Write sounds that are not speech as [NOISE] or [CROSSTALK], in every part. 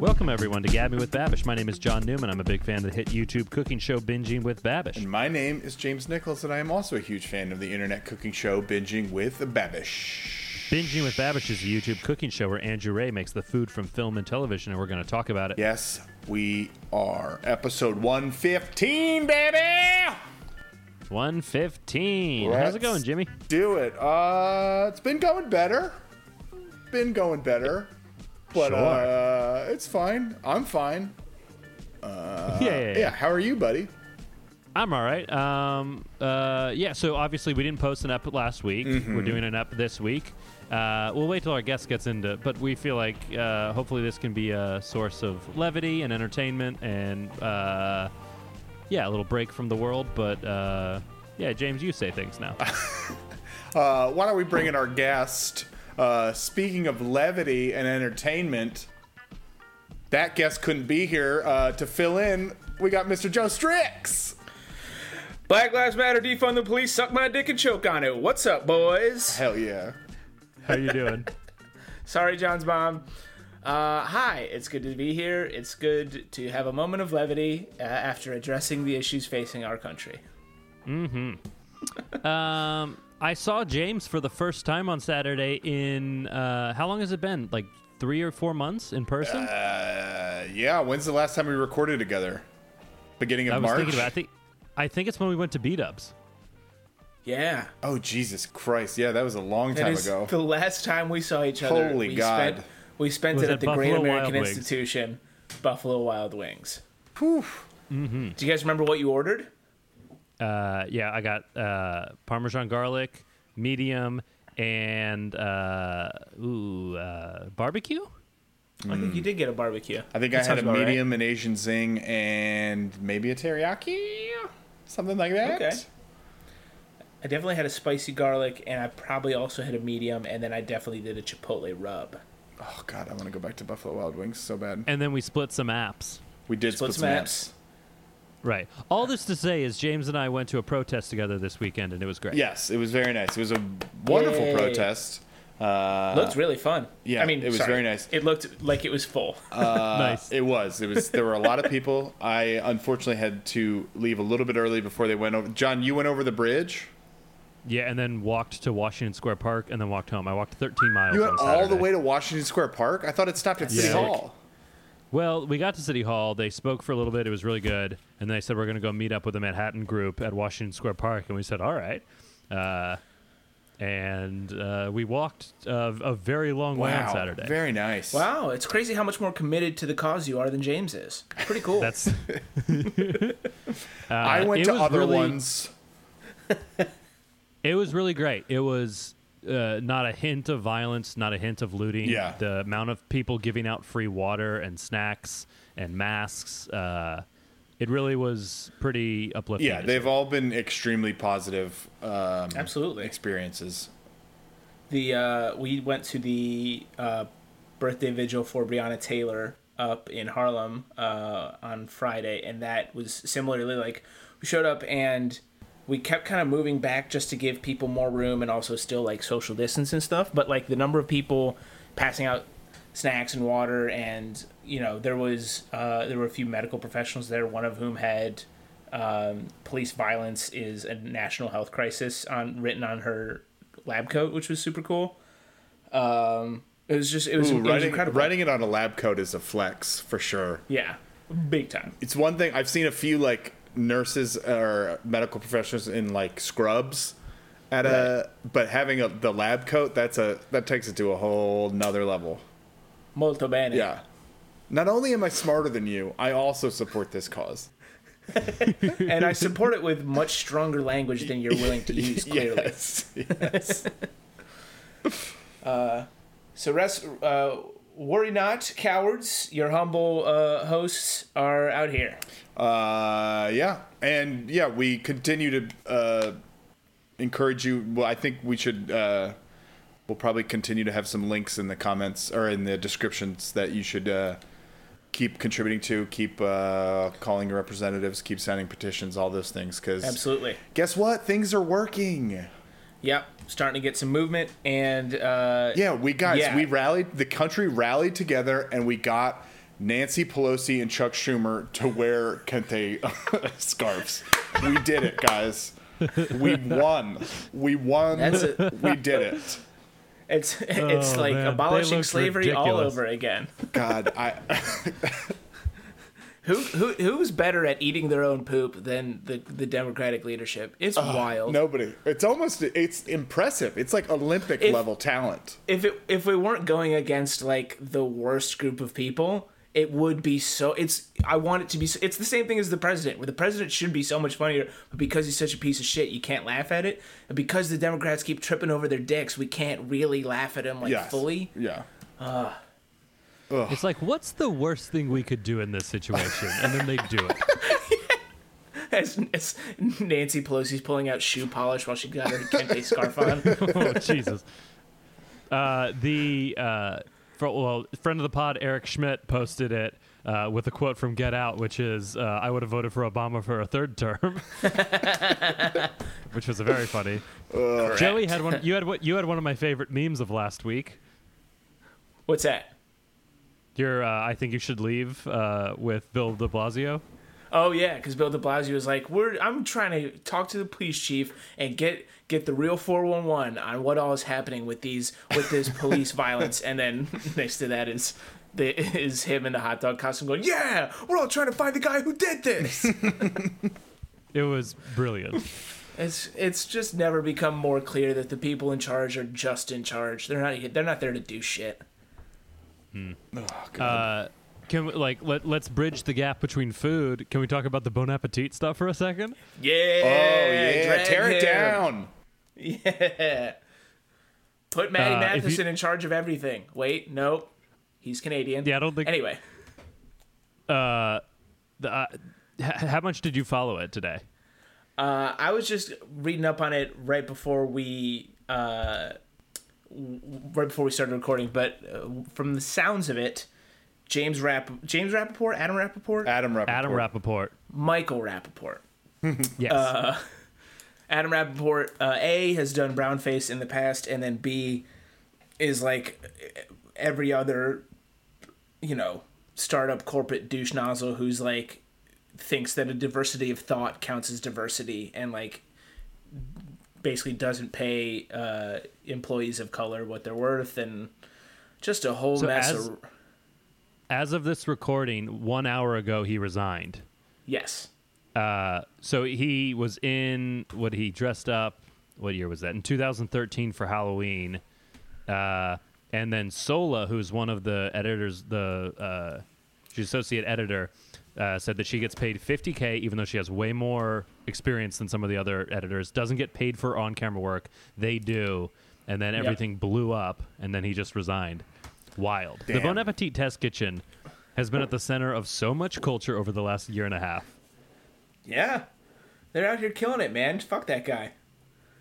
Welcome, everyone, to Gabbing with Babish. My name is John Newman. I'm a big fan of the hit YouTube cooking show Binging with Babish. And my name is James Nichols, and I am also a huge fan of the internet cooking show Binging with Babish. Binging with Babish is a YouTube cooking show where Andrew Rea makes the food from film and television, and we're going to talk about it. Yes, we are. Episode 115, baby! 115. How's it going, Jimmy? Do it. Uh, it's been going better. Been going better. But Sure. uh, it's fine. I'm fine. yeah, [LAUGHS] yeah, yeah. Yeah, how are you, buddy? I'm all right. Um, uh, yeah, so obviously we didn't post an up last week. Mm-hmm. We're doing an up this week. Uh, we'll wait till our guest gets into but we feel like uh, hopefully this can be a source of levity and entertainment and, uh, yeah, a little break from the world. But, uh, yeah, James, you say things now. [LAUGHS] Uh, why don't we bring in our guest? Uh, speaking of levity and entertainment, that guest couldn't be here uh, to fill in. We got Mr. Joe Strix. Black Lives Matter, defund the police, suck my dick and choke on it. What's up, boys? Hell yeah. How you doing? [LAUGHS] Sorry, John's mom. Uh, hi, it's good to be here. It's good to have a moment of levity uh, after addressing the issues facing our country. Mm-hmm. [LAUGHS] um, I saw James for the first time on Saturday in uh, how long has it been? Like three or four months in person. Uh, yeah, when's the last time we recorded together? Beginning of I was March? thinking about. I think I think it's when we went to B Dubs. Yeah, oh, Jesus Christ. Yeah, that was a long that time is ago. the last time we saw each other. Holy we God. Spent, we spent Was it at at the Great American Wild Wings. Institution, Buffalo Wild Wings. Whew. Do you guys remember what you ordered? Uh, yeah, I got uh, Parmesan garlic, medium, and uh, ooh, uh, barbecue. I think you did get a barbecue. I think That I had a sounds about right. medium, an Asian zing, and maybe a teriyaki? Something like that. Okay. I definitely had a spicy garlic, and I probably also had a medium, and then I definitely did a chipotle rub. Oh, God, I want to go back to Buffalo Wild Wings so bad. And then we split some apps. We did Split split, some some apps. apps. Right. All this to say is James and I went to a protest together this weekend, and it was great. Yes, it was very nice. It was a wonderful Yay. protest. Uh, Looked really fun. yeah, I mean, it was sorry. very nice. It looked like it was full. [LAUGHS] nice. It was. It was. There were a lot of people. I unfortunately had to leave a little bit early before they went over. John, you went over the bridge. yeah, and then walked to Washington Square Park, and then walked home. I walked 13 miles. You on went all the way to Washington Square Park. I thought it stopped at City Yeah. Hall. Well, we got to City Hall. They spoke for a little bit. It was really good. And they said we're going to go meet up with the Manhattan group at Washington Square Park. And we said, all right. Uh, and uh, we walked uh, a very long way on Saturday. very nice. wow, it's crazy how much more committed to the cause you are than James is. Pretty cool. That's. [LAUGHS] uh, I went it to was other really- ones. [LAUGHS] It was really great. It was uh, not a hint of violence, not a hint of looting. Yeah. The amount of people giving out free water and snacks and masks. Uh, it really was pretty uplifting. Yeah, they've all been extremely positive um, Absolutely. experiences. the uh, we went to the uh, birthday vigil for Breonna Taylor up in Harlem uh, on Friday, and that was similarly like we showed up and we kept kind of moving back just to give people more room and also still like social distance and stuff. But like the number of people passing out snacks and water, and you know there was uh, there were a few medical professionals there, one of whom had um, police violence is a national health crisis on written on her lab coat, which was super cool. Um, it was just it was, Ooh, it was writing, incredible. writing it on a lab coat is a flex for sure. Yeah, big time. It's one thing I've seen a few like nurses or medical professionals in like scrubs at a but having a the lab coat that's a that takes it to a whole nother level. Molto bene. Yeah. Not only am I smarter than you, I also support this cause. [LAUGHS] and I support it with much stronger language than you're willing to use. [LAUGHS] Clearly. Yes. yes. [LAUGHS] So rest, uh, worry not, cowards. Your humble uh, hosts are out here. Uh, yeah, and yeah, we continue to uh, encourage you. Well, I think we should. Uh, we'll probably continue to have some links in the comments or in the descriptions that you should uh, keep contributing to. Keep uh, calling your representatives. Keep signing petitions. All those things. Because Absolutely. guess what? Things are working. Yep. Starting to get some movement and uh, Yeah, we guys, Yeah. we rallied. The country rallied together, and we got Nancy Pelosi and Chuck Schumer to wear kente [LAUGHS] scarves. We did it, guys. We won. We won. That's it. We did it. It's it's Oh, like man. Abolishing looked slavery all over again. God, I [LAUGHS] [LAUGHS] Who who who's better at eating their own poop than the the Democratic leadership? It's wild. nobody. It's almost it's impressive. It's like Olympic If- level talent. If it if we weren't going against like the worst group of people, it would be so. It's I want it to be. so- It's the same thing as the president, where the president should be so much funnier, but because he's such a piece of shit, you can't laugh at it. And because the Democrats keep tripping over their dicks, we can't really laugh at him like Yes. fully. Yeah. It's like, what's the worst thing we could do in this situation? And then they do it. [LAUGHS] As, as Nancy Pelosi's pulling out shoe polish while she got her kente scarf on. [LAUGHS] oh Jesus. Uh, the uh, for, well, friend of the pod Eric Schmidt posted it uh, with a quote from Get Out, which is, uh, "I would have voted for Obama for a third term," [LAUGHS] which was a very funny. Joey had one. You had what? You had one of my favorite memes of last week. What's that? Your, uh, I think you should leave uh, with Bill De Blasio. Oh yeah, because Bill De Blasio was like, "We're I'm trying to talk to the police chief and get get the real 411 on what all is happening with these with this [LAUGHS] police violence." And then [LAUGHS] next to that is the is him in the hot dog costume going, "Yeah, we're all trying to find the guy who did this." [LAUGHS] It was brilliant. it's it's just never become more clear that the people in charge are just in charge. They're not they're not there to do shit. Oh, God. Uh, can we, like let let's bridge the gap between food? Can we talk about the Bon Appetit stuff for a second? Yeah. oh yeah, drag tear it him. down. Yeah. Put Matty Uh, if you- Matheson in charge of everything. Wait, nope. He's Canadian. Yeah, I don't think. Anyway, Uh, the, uh, h- how much did you follow it today? uh, I was just reading up on it right before we uh, right before we started recording, but uh, from the sounds of it, James Rapp James Rappaport, Adam Rapoport, Adam Rapoport. Adam Rapoport. Michael Rapaport. [LAUGHS] Yes. Adam Rapoport, uh, A, has done brownface in the past, and then B, is like every other, you know, startup corporate douche nozzle who's like, thinks that a diversity of thought counts as diversity and like basically doesn't pay uh, employees of color what they're worth and just a whole So mess as- of. As of this recording, one hour ago he resigned. Yes. Uh, so he was in what he dressed up. What year was that? In 2013 for Halloween. Uh, and then Sohla, who's one of the editors, the uh, she's associate editor, uh, said that she gets paid 50k, even though she has way more experience than some of the other editors. Doesn't get paid for on-camera work. They do, and then Yep. everything blew up, and then he just resigned. Wild. The Damn. Bon Appetit Test Kitchen has been at the center of so much culture over the last year and a half. Yeah. They're out here killing it, man. Fuck that guy.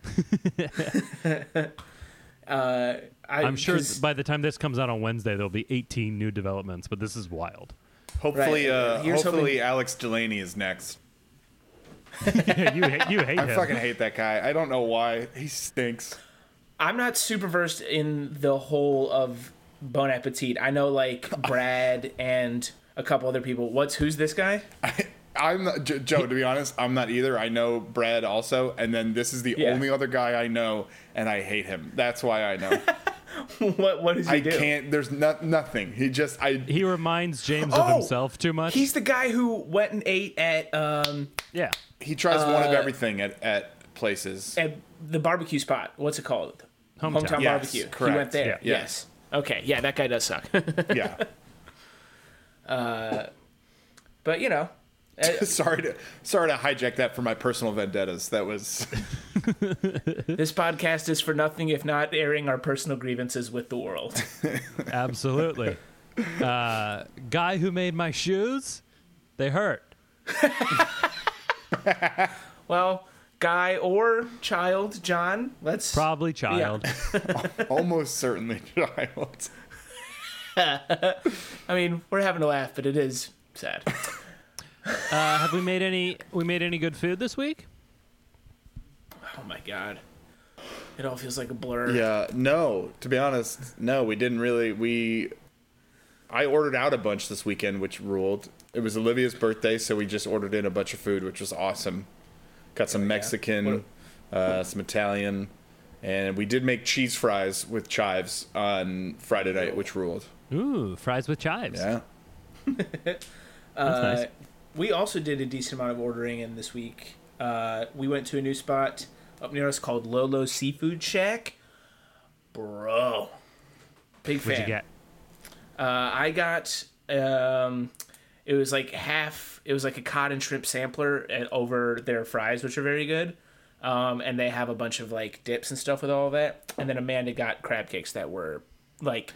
[LAUGHS] uh, I, I'm sure 'cause- by the time this comes out on Wednesday, there'll be 18 new developments, but this is wild. Hopefully, Right. uh, hopefully hoping- Alex Delany is next. [LAUGHS] yeah, you hate, you hate I him. fucking hate that guy. I don't know why. He stinks. I'm not super versed in the whole of Bon Appetit. I know like [LAUGHS] Brad and a couple other people. What's who's this guy? [LAUGHS] I'm not, J- Joe. To be honest, I'm not either. I know Brad also, and then this is the Yeah. only other guy I know, and I hate him. That's why I know. [LAUGHS] what what does he I do? can't. There's not nothing. He just. I. he reminds James Oh, of himself too much. He's the guy who went and ate at um yeah. He tries one of Uh, everything at at places. at the barbecue spot. What's it called? Hometown. Yes, barbecue. He correct. went there. Yeah. Yes. Okay. Yeah, that guy does suck. [LAUGHS] yeah. but you know, [LAUGHS] uh, sorry to sorry to hijack that for my personal vendettas. That was. [LAUGHS] this podcast is for nothing if not airing our personal grievances with the world. Absolutely. uh, guy who made my shoes, they hurt. well, guy or child, John. Let's Probably child. [LAUGHS] almost certainly child. [LAUGHS] I mean, we're having a laugh, but it is sad. [LAUGHS] Uh, have we made any? We made any good food this week? Oh my god. It all feels like a blur. Yeah, no. To be honest, no. We didn't really. We I ordered out a bunch this weekend, which ruled. It was Olivia's birthday, so we just ordered in a bunch of food, which was awesome. Got some yeah. Mexican, uh, some Italian, and we did make cheese fries with chives on Friday night, which ruled. Ooh, fries with chives. Yeah. [LAUGHS] That's Uh, nice. We also did a decent amount of ordering in this week. Uh, we went to a new spot up near us called Lolo Seafood Shack. Bro, big fan. What'd you get? Uh, I got um, it was like half. It was like a cod and shrimp sampler and over their fries, which are very good. Um, and they have a bunch of like dips and stuff with all of that. And then Amanda got crab cakes that were like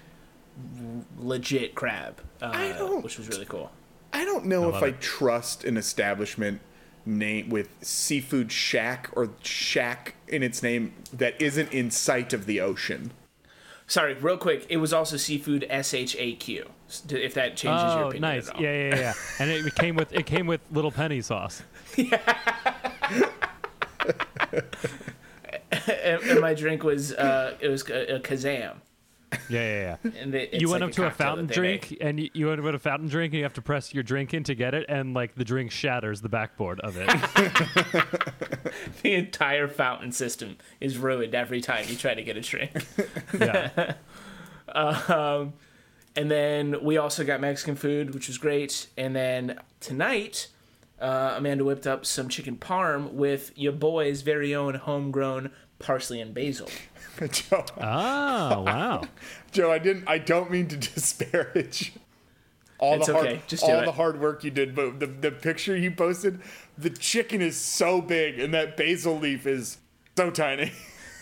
legit crab, uh, I don't- which was really cool. I don't know if love I it. trust an establishment name with seafood shack or shack in its name that isn't in sight of the ocean. Sorry, real quick. It was also seafood S H A Q. If that changes your Oh, opinion nice. at all. Yeah, yeah, yeah. and it came with it came with little penny sauce. [LAUGHS] and, and my drink was uh, it was a, a Kazam. Yeah, yeah, yeah. [LAUGHS] And it, it's you went like up to a cocktail fountain drink make. and you, you went to a fountain drink and you have to press your drink in to get it and like the drink shatters the backboard of it. [LAUGHS] [LAUGHS] The entire fountain system is ruined every time you try to get a drink. yeah. um, and then we also got Mexican food, which was great. And then tonight, uh, Amanda whipped up some chicken parm with your boy's very own homegrown parsley and basil. [LAUGHS] Joe, Oh, [LAUGHS] wow. Joe, I didn't. I don't mean to [LAUGHS] disparage all It's the hard, okay, just all it. the hard work you did, but the the picture you posted, the chicken is so big and that basil leaf is so tiny.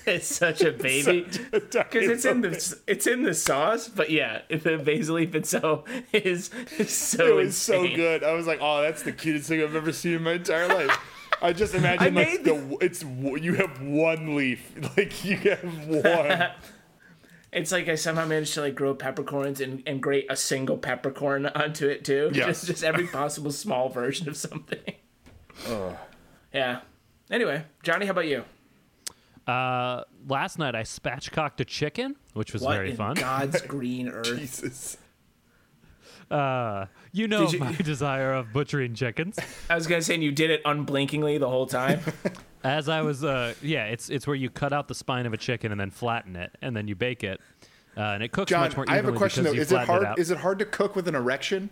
It's such a baby. Because Because it's in the it's in the sauce, but yeah, the basil leaf itself is, is so It was so good. I was like, oh, that's the cutest thing I've ever seen in my entire life. I just imagine I like made the it's you have one leaf, [LAUGHS] like you have one. [LAUGHS] It's like I somehow managed to like grow peppercorns and, and grate a single peppercorn onto it too. Yes. Just just every possible small version of something. Yeah. Anyway, Johnny, how about you? Uh, last night I spatchcocked a chicken, which was What very in fun. God's [LAUGHS] green earth? Jesus. Uh, you know you- my [LAUGHS] desire of butchering chickens. I was gonna say and you did it unblinkingly the whole time. [LAUGHS] As I was, uh, yeah, it's it's where you cut out the spine of a chicken and then flatten it, and then you bake it, uh, and it cooks John, much more I have a evenly question though. because you Is it flatten hard? out. Is it hard to cook with an erection?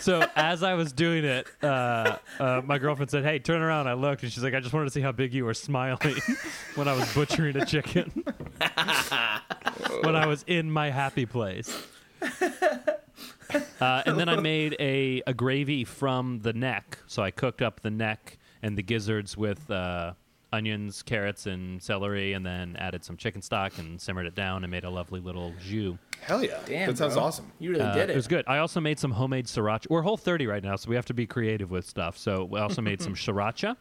So as I was doing it, uh, uh, my girlfriend said, "Hey, turn around." I looked, and she's like, "I just wanted to see how big you were smiling [LAUGHS] when I was butchering a chicken, when I was in my happy place." [LAUGHS] Uh, and then I made a, a gravy from the neck. So I cooked up the neck and the gizzards with uh, onions, carrots, and celery, and then added some chicken stock and simmered it down and made a lovely little jus. Hell yeah. Damn, that sounds bro. awesome. You really Uh, did it. It was good. I also made some homemade sriracha. We're whole 30 right now, so we have to be creative with stuff. So we also made some [LAUGHS] sriracha.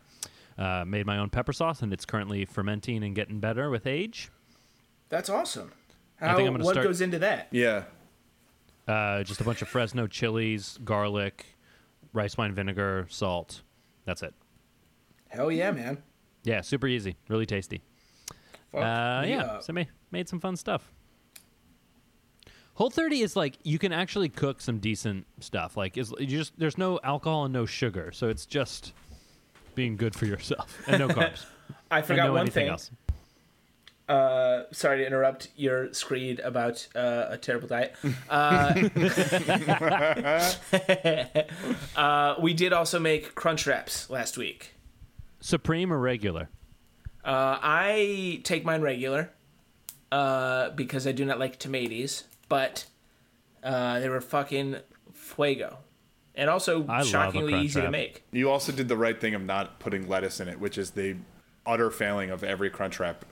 Uh, made my own pepper sauce, and it's currently fermenting and getting better with age. That's awesome. I think I'm gonna what start- goes into that? Yeah. Uh, just a bunch of Fresno chilies, garlic, rice wine vinegar, salt. That's it. Hell yeah, man. Yeah, super easy, really tasty. Fuck Uh, yeah, up. so ma- made some fun stuff. Whole 30 is like you can actually cook some decent stuff. Like is you just there's no alcohol and no sugar, so it's just being good for yourself and no [LAUGHS] carbs. I forgot no one anything thing. else. Uh, sorry to interrupt your screed about uh, a terrible diet. Uh, [LAUGHS] uh, we did also make crunch wraps last week. Supreme or regular? Uh, I take mine regular uh, because I do not like tomatoes, but uh, they were fucking fuego, and also I shockingly Crunch easy to make. You also did the right thing of not putting lettuce in it, which is the utter failing of every crunch wrap.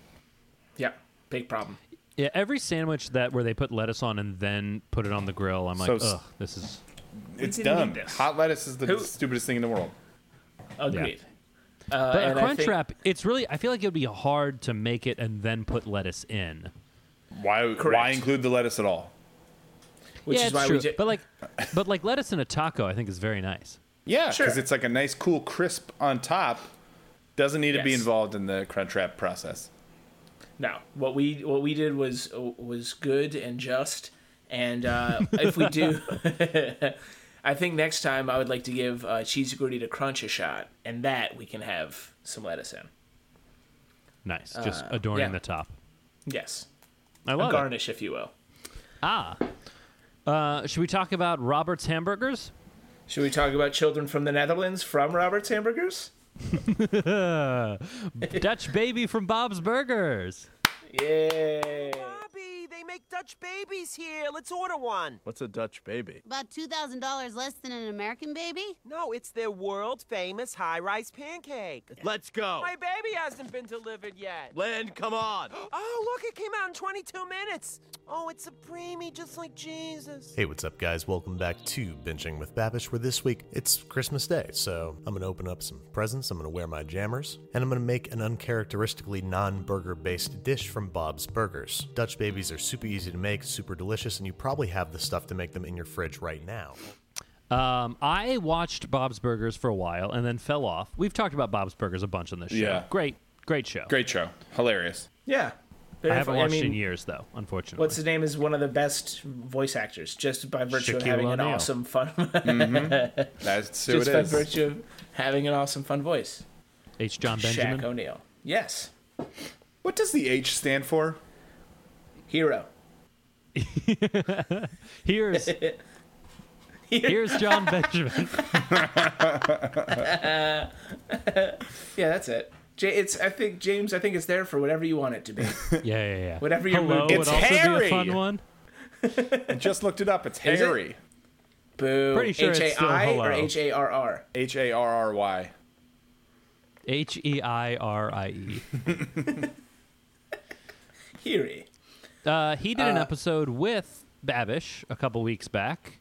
Yeah, big problem. Yeah, every sandwich that where they put lettuce on and then put it on the grill, I'm like, So ugh, this is It's didn't dumb. Hot lettuce is the Who- stupidest thing in the world. Agreed. Uh, But a and I crunch think- wrap, it's really I feel like it would be hard to make it and then put lettuce in. Why? Why include the lettuce at all? which yeah, is why true. we did. But like, but like lettuce in a taco, I think is very nice. Yeah, Sure. because it's like a nice, cool crisp on top. Doesn't need to be involved in the crunch wrap process. No, what we what we did was was good and just, And uh, if we do, [LAUGHS] I think next time I would like to give uh, cheesy gordita crunch a shot, and that we can have some lettuce in. Nice. Just adorning yeah. the top. Yes, I love it. garnish, if you will. Ah. Uh, should we talk about Robert's hamburgers? Should we talk about children from the Netherlands from Robert's Hamburgers? [LAUGHS] Dutch baby from Bob's Burgers. Yeah. Bobby, they make Dutch babies here. Let's order one. What's a Dutch baby? About $2,000 less than an American baby? No, it's their world famous high rise pancake. Let's go. My baby hasn't been delivered yet. Len, come on. [GASPS] Oh, look, it came out in 22 minutes. Oh, it's a preemie just like Jesus. Hey, what's up, guys? Welcome back to Binging with Babish, where this week it's Christmas Day, so I'm gonna open up some presents, I'm gonna wear my jammers, and I'm gonna make an uncharacteristically non burger based dish from Bob's Burgers. Dutch babies are super easy to make, super delicious, and you probably have the stuff to make them in your fridge right now. Um, I watched Bob's Burgers for a while and then fell off. We've talked about Bob's Burgers a bunch on this show. Yeah. Great, great show. Great show. Hilarious. Yeah. I haven't fu- watched mean, in years, though, unfortunately. What's his name is one of the best voice actors, just by virtue of Shaquille having an awesome fun. [LAUGHS] That's who just it by is. virtue of having an awesome fun voice. H. Jon Shaq Benjamin? O'Neal. Yes. What does the H stand for? Hero. [LAUGHS] Here's [LAUGHS] here's Jon Benjamin. [LAUGHS] Yeah, that's it. J- it's I think James. I think it's there for whatever you want it to be. Yeah, yeah, yeah. Whatever your Hello mood- would It's also be Harry! a fun one. I just looked it up. It's Is it? Harry. Boo. Pretty sure H it's still hello. or H A R R. H A R R Y. H E I R I E. Hiri. Uh, he did an Uh, episode with Babish a couple weeks back.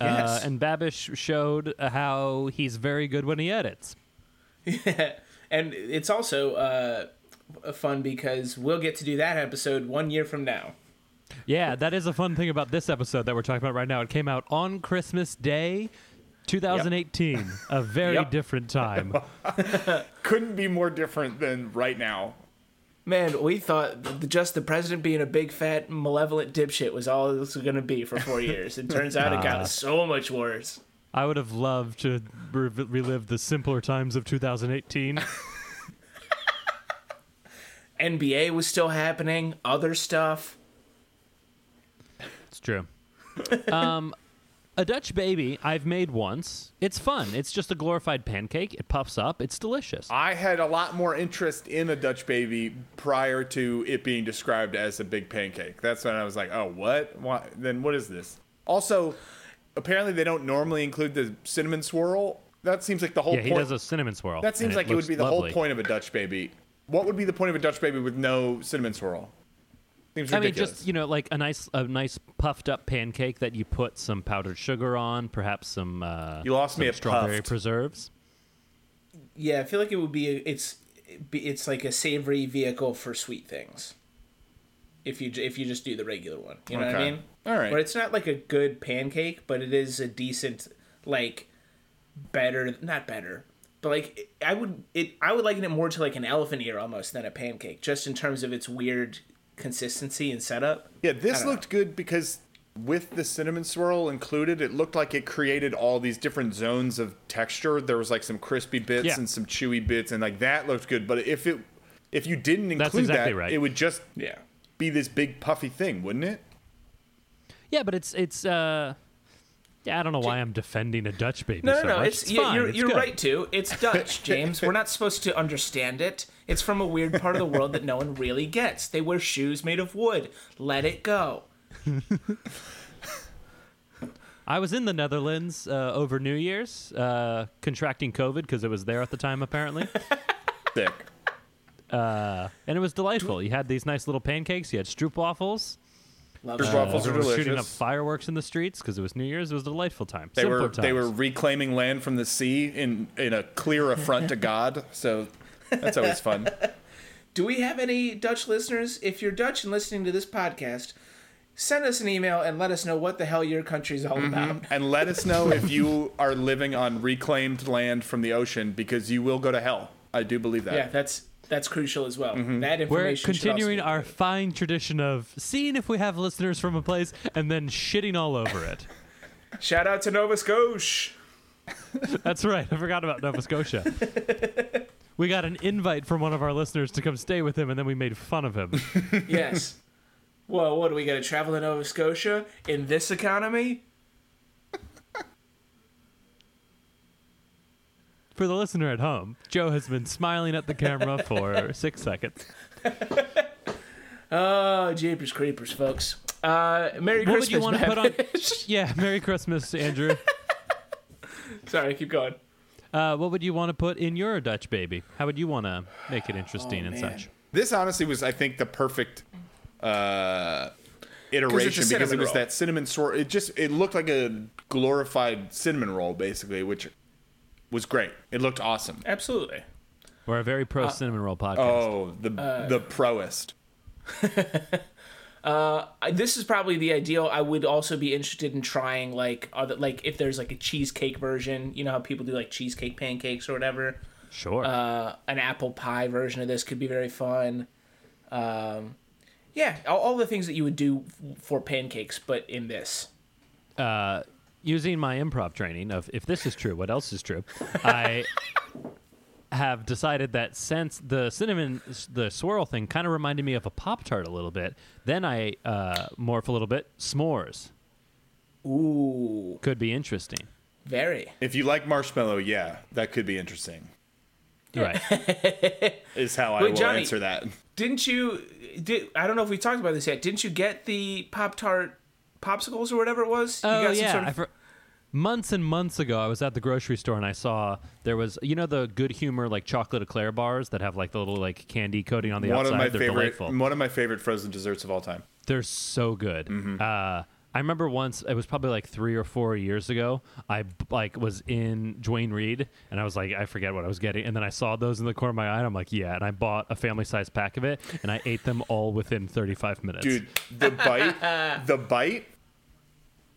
Yes. Uh, and Babish showed how he's very good when he edits. Yeah. [LAUGHS] And it's also uh, fun because we'll get to do that episode one year from now. Yeah, that is a fun thing about this episode that we're talking about right now. It came out on Christmas Day, 2018, a very Yep. different time. [LAUGHS] Couldn't be more different than right now. Man, we thought just the president being a big fat malevolent dipshit was all it was going to be for four [LAUGHS] years. It turns out it Ah. got so much worse. I would have loved to re- relive the simpler times of 2018. [LAUGHS] NBA was still happening, other stuff. It's true. [LAUGHS] Um, a Dutch baby I've made once. It's fun. It's just a glorified pancake. It puffs up. It's delicious. I had a lot more interest in a Dutch baby prior to it being described as a big pancake. That's when I was like, oh, what? Why? Then what is this? Also, apparently they don't normally include the cinnamon swirl. That seems like the whole yeah, he does a cinnamon swirl. that seems like it, would be the lovely. whole point of a Dutch baby. What would be the point of a Dutch baby with no cinnamon swirl? Seems I mean, just you know, like a nice, a nice puffed up pancake that you put some powdered sugar on, perhaps some. Uh, You lost me some at strawberry puffed. preserves. Yeah, I feel like it would be. It's it's like a savory vehicle for sweet things. If you if you just do the regular one, you know what I mean? All right. But it's not like a good pancake, but it is a decent, like, better. Not better, but like I would it. I would liken it more to like an elephant ear almost than a pancake, just in terms of its weird consistency and setup. Yeah, this don't looked good because with the cinnamon swirl included, it looked like it created all these different zones of texture. There was like some crispy bits Yeah. and some chewy bits, and like that looked good. But if it if you didn't include That's exactly that, right. it would just Yeah. be this big puffy thing, wouldn't it? Yeah, but it's it's. uh Yeah, I don't know why I'm defending a Dutch baby. No, no, so no. much. It's, It's you- fine. you're, It's you're right to. It's Dutch, [LAUGHS] James. We're not supposed to understand it. It's from a weird part of the world that no one really gets. They wear shoes made of wood. Let it go. [LAUGHS] I was in the Netherlands uh, over New Year's, uh, contracting COVID because it was there at the time, apparently. [LAUGHS] Thick. and it was delightful. You had these nice little pancakes. You had stroopwafels. Love Stroop that. waffles are Everyone was shooting up fireworks in the streets because it was New Year's. It was a delightful time. They Simpler were they were reclaiming land from the sea in in a clear affront to God. So that's always fun. [LAUGHS] Do we have any Dutch listeners? If you're Dutch and listening to this podcast, send us an email and let us know what the hell your country's all mm-hmm. about. And let us know if you [LAUGHS] are living on reclaimed land from the ocean because you will go to hell. I do believe that. Yeah, that's That's crucial as well. Mm-hmm. That information. We're continuing our fine tradition of seeing if we have listeners from a place and then shitting all over it. [LAUGHS] Shout out to Nova Scotia. [LAUGHS] That's right. I forgot about Nova Scotia. [LAUGHS] We got an invite from one of our listeners to come stay with him, and then we made fun of him. Yes. well, what do we got to travel to Nova Scotia in this economy? For the listener at home, Joe has been smiling at the camera for [LAUGHS] six seconds. Oh, jeepers creepers, folks. Uh, Merry What would Christmas. you want to put on? [LAUGHS] Yeah, Merry Christmas, Andrew. [LAUGHS] Sorry, keep going. Uh, what would you want to put in your Dutch baby? How would you want to make it interesting Oh, and man. such? This honestly was, I think, the perfect uh, iteration because it was roll. that cinnamon swirl. It just it looked like a glorified cinnamon roll, basically, which was great. It looked awesome. Absolutely. We're a very pro cinnamon roll podcast. Oh, the Uh, the proest. I- [LAUGHS] This is probably the ideal. I would also be interested in trying like other like if there's like a cheesecake version. You know how people do like cheesecake pancakes or whatever. sure. Uh, an apple pie version of this could be very fun. Um, yeah, all, all the things that you would do f- for pancakes, but in this. uh, using my improv training of if this is true, what else is true? I [LAUGHS] have decided that since the cinnamon, the swirl thing kind of reminded me of a Pop Tart a little bit, then I uh, morph a little bit. S'mores Ooh, could be interesting. very. If you like marshmallow, yeah, that could be interesting. Right. [LAUGHS] Is how I Wait, will Johnny. answer that. Didn't you? Did I don't know if we talked about this yet? Didn't you get the Pop Tart popsicles or whatever it was? You Oh got some yeah. sort I of- for- months and months ago, I was at the grocery store and I saw there was you know the Good Humor like chocolate eclair bars that have like the little like candy coating on the One outside. of my They're favorite, delightful. one of my favorite frozen desserts of all time. They're so good. Mm-hmm. Uh, I remember once it was probably like three or four years ago. I like was in Duane Reade and I was like, I forget what I was getting, and then I saw those in the corner of my eye. and I'm like, yeah, and I bought a family size pack of it, and I ate them all within 35 minutes. Dude, the bite, [LAUGHS] the bite.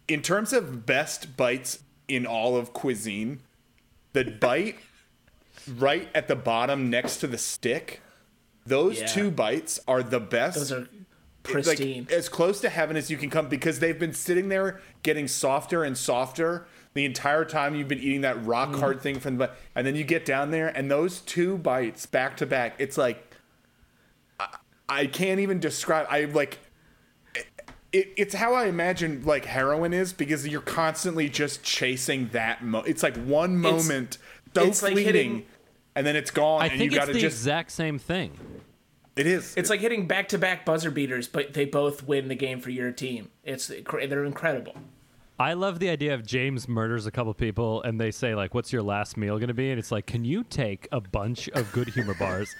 In terms of best bites in all of cuisine, the bite right at the bottom next to the stick. Those Yeah. two bites are the best. those are like, pristine. as close to heaven as you can come because they've been sitting there getting softer and softer the entire time you've been eating that rock hard mm. thing from the and then you get down there and those two bites back to back it's like I, I can't even describe I like it, it's how I imagine like heroin is because you're constantly just chasing that mo- it's like one It's- moment so it's like fleeting hitting- and then it's gone I and think you it's gotta the just exact same thing. it is It's like hitting back to back buzzer beaters, but they both win the game for your team. It's they're incredible. I love the idea of James murders a couple people and they say like, "What's your last meal going to be?" And it's like, "Can you take a bunch of good humor bars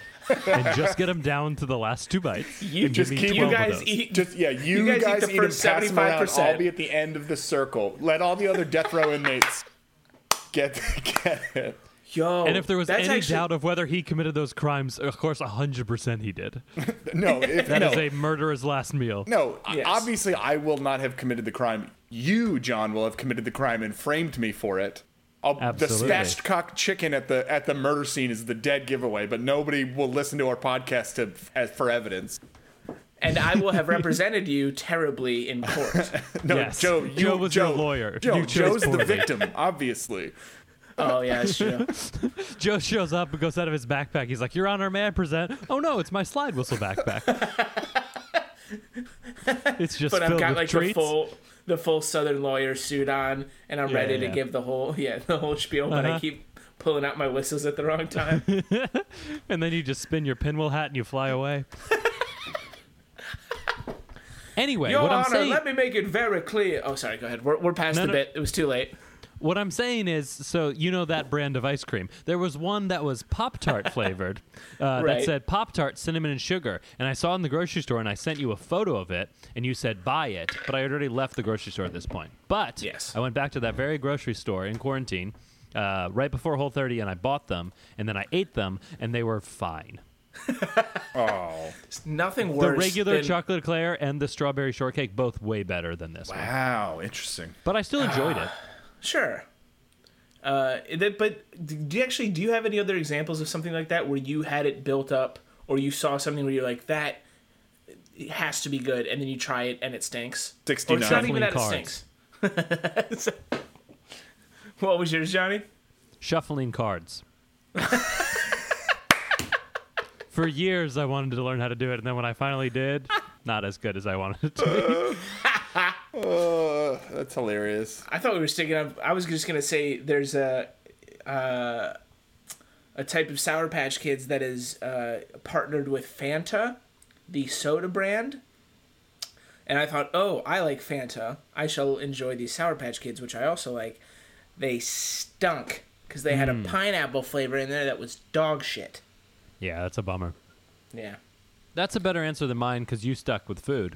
and just get them down to the last two bites?" [LAUGHS] You just keep You guys eat. Just yeah, you, guys eat guys, the eat, 'em, first pass 'em 75%. I'll be at the end of the circle. Let all the other death row inmates get [LAUGHS] get it. Yo, And if there was any actually, doubt of whether he committed those crimes, of course, 100% he did. [LAUGHS] No, [LAUGHS] if, That no, is a murderer's last meal. no. Yes. Obviously, I will not have committed the crime. You, John, will have committed the crime and framed me for it. I'll, the Absolutely. spatchcock chicken at the at the murder scene is the dead giveaway, but nobody will listen to our podcast to, as, for evidence. and I will have [LAUGHS] represented you terribly in court. No, Yes. Joe, you, Joe was your lawyer. Joe, You chose Joe's the victim, obviously. Oh yeah, it's true. [LAUGHS] Joe shows up and goes out of his backpack. He's like, Your Honor, may I present? Oh, no, it's my slide whistle backpack. [LAUGHS] it's just But I've got like treats. the full the full Southern lawyer suit on, and I'm Yeah, ready yeah, to give the whole yeah the whole spiel, but I Uh-huh. keep pulling out my whistles at the wrong [LAUGHS] time. and then you just spin your pinwheel hat and you fly away. anyway, Your what I'm Honor, saying, let me make it very clear. Oh, sorry. Go ahead. We're, we're past No, the no. bit. It was too late. What I'm saying is, so you know that brand of ice cream. There was one that was Pop Tart [LAUGHS] flavored uh, that said Pop Tart cinnamon and sugar, and I saw it in the grocery store, and I sent you a photo of it, and you said buy it, but I had already left the grocery store at this point. But Yes. I went back to that very grocery store in quarantine. Uh, right before Whole 30, and I bought them, and then I ate them, and they were fine. [LAUGHS] Oh, It's nothing worse. The regular than, chocolate eclair and the strawberry shortcake both way better than this one. wow, interesting. But I still enjoyed it. [SIGHS] [SIGHS] Sure. Uh, that, but do you actually do you have any other examples of something like that where you had it built up, or you saw something where you're like that it has to be good, and then you try it and it stinks? Or it's 69. not even Shuffling that it stinks. [LAUGHS] what was yours, Johnny? Shuffling cards. [LAUGHS] For years, I wanted to learn how to do it, and then when I finally did, not as good as I wanted it to be. [LAUGHS] Uh, that's hilarious. I thought we were sticking up. I was just gonna say there's a uh, a type of Sour Patch Kids that is uh, partnered with Fanta, the soda brand. And I thought, oh, I like Fanta. I shall enjoy these Sour Patch Kids, which I also like. They stunk because they had a pineapple flavor in there that was dog shit. Yeah, that's a bummer. Yeah. That's a better answer than mine because you stuck with food.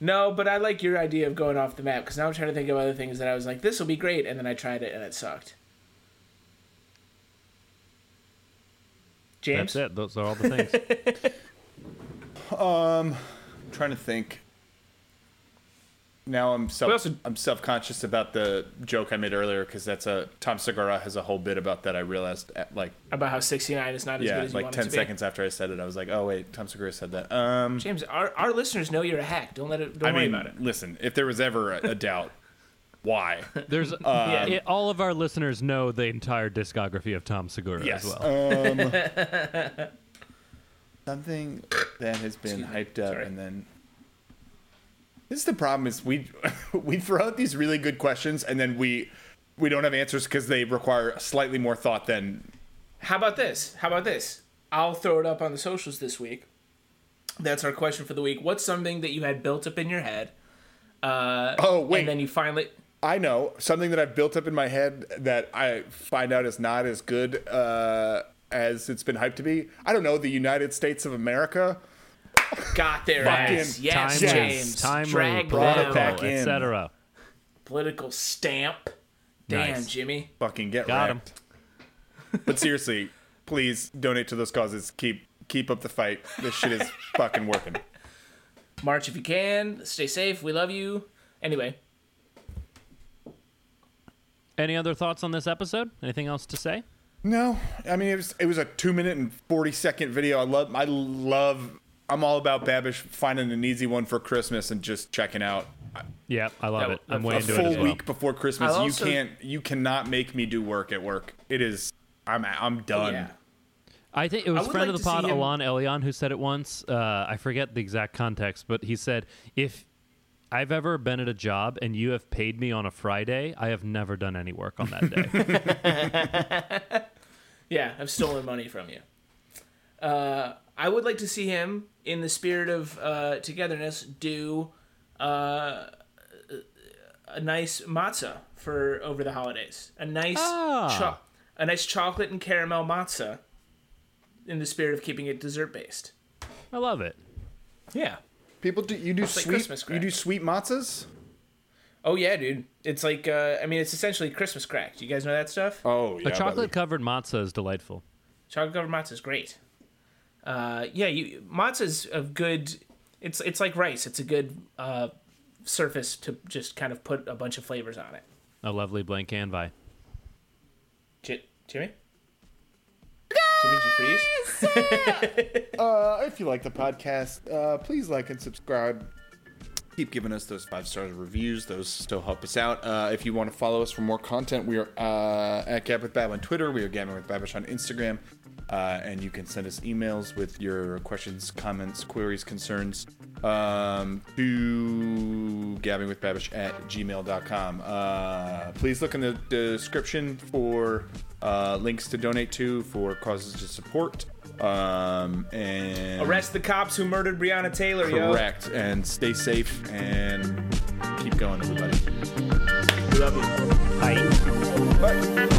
No, but I like your idea of going off the map because now I'm trying to think of other things that I was like, this will be great, and then I tried it and it sucked. James, That's it. Those are all the things. I'm [LAUGHS] um, trying to think. Now I'm self also- I'm self conscious about the joke I made earlier because that's a Tom Segura has a whole bit about that. I realized at, like about how 69 is not as good yeah as you like want ten it to be. seconds after I said it I was like oh wait Tom Segura said that. Um, James, our, our listeners know you're a hack. Don't let it. Don't I worry mean about it. listen if there was ever a, a doubt why [LAUGHS] There's Yeah. it- all of our listeners know the entire discography of Tom Segura yes as well. um, [LAUGHS] something that has been hyped up Sorry. and then. This is the problem is we [LAUGHS] we throw out these really good questions and then we we don't have answers because they require slightly more thought than How about this? How about this? I'll throw it up on the socials this week. That's our question for the week. What's something that you had built up in your head? Uh, Oh, wait. And then you finally. I know something that I've built up in my head that I find out is not as good uh, as it's been hyped to be. I don't know the United States of America. Got their Fucking ass. Yes, time James. Timely, Drag brought it them. back political, in. etc. Political stamp. Damn, Nice. Jimmy. Fucking get Got 'em. wrecked. But seriously, please donate to those causes. Keep keep up the fight. This shit is [LAUGHS] fucking working. March if you can. Stay safe. We love you. Anyway, Any other thoughts on this episode? Anything else to say? No, I mean it was it was a two minute and forty second video. I love I love. I'm all about Babish finding an easy one for Christmas and just checking out. Yeah, I love Yeah, it. I'm a way a into it full as well. week before Christmas. I'll you also- can't. You cannot make me do work at work. It is. I'm. I'm done. yeah. I think it was friend like of the pod, see him- Alon Elion, who said it once. Uh, I forget the exact context, but he said, if I've ever been at a job and you have paid me on a Friday, I have never done any work on that day. [LAUGHS] Yeah, I've stolen money from you. Uh, I would like to see him, in the spirit of uh, togetherness, do uh, a nice matzah for over the holidays. A nice, Ah. cho- a nice chocolate and caramel matzah, in the spirit of keeping it dessert based. I love it. Yeah. People do. You do like sweet. Christmas you do sweet matzahs. Oh yeah, dude. It's like uh, I mean, it's essentially Christmas crack. Do you guys know that stuff? Oh yeah. a chocolate covered matzah is delightful. Chocolate covered matzah is great. Uh, yeah, you matzah's a good. It's it's like rice. It's a good uh, surface to just kind of put a bunch of flavors on it. A lovely blank canvas. J- Jimmy. Jimmy, did you freeze? [LAUGHS] Uh, if you like the podcast, uh, please like and subscribe. Keep giving us those five stars reviews; those still help us out. Uh, if you want to follow us for more content, we are uh, at Gab with Bab on Twitter. We are Gabbing with Babish on Instagram, uh, and you can send us emails with your questions, comments, queries, concerns um, to gabbingwithbabish at gmail.com. Uh, please look in the description for uh, links to donate to for causes to support. Um, and Arrest the cops who murdered Breonna Taylor, yo. correct and stay safe and keep going everybody We love you. Bye. bye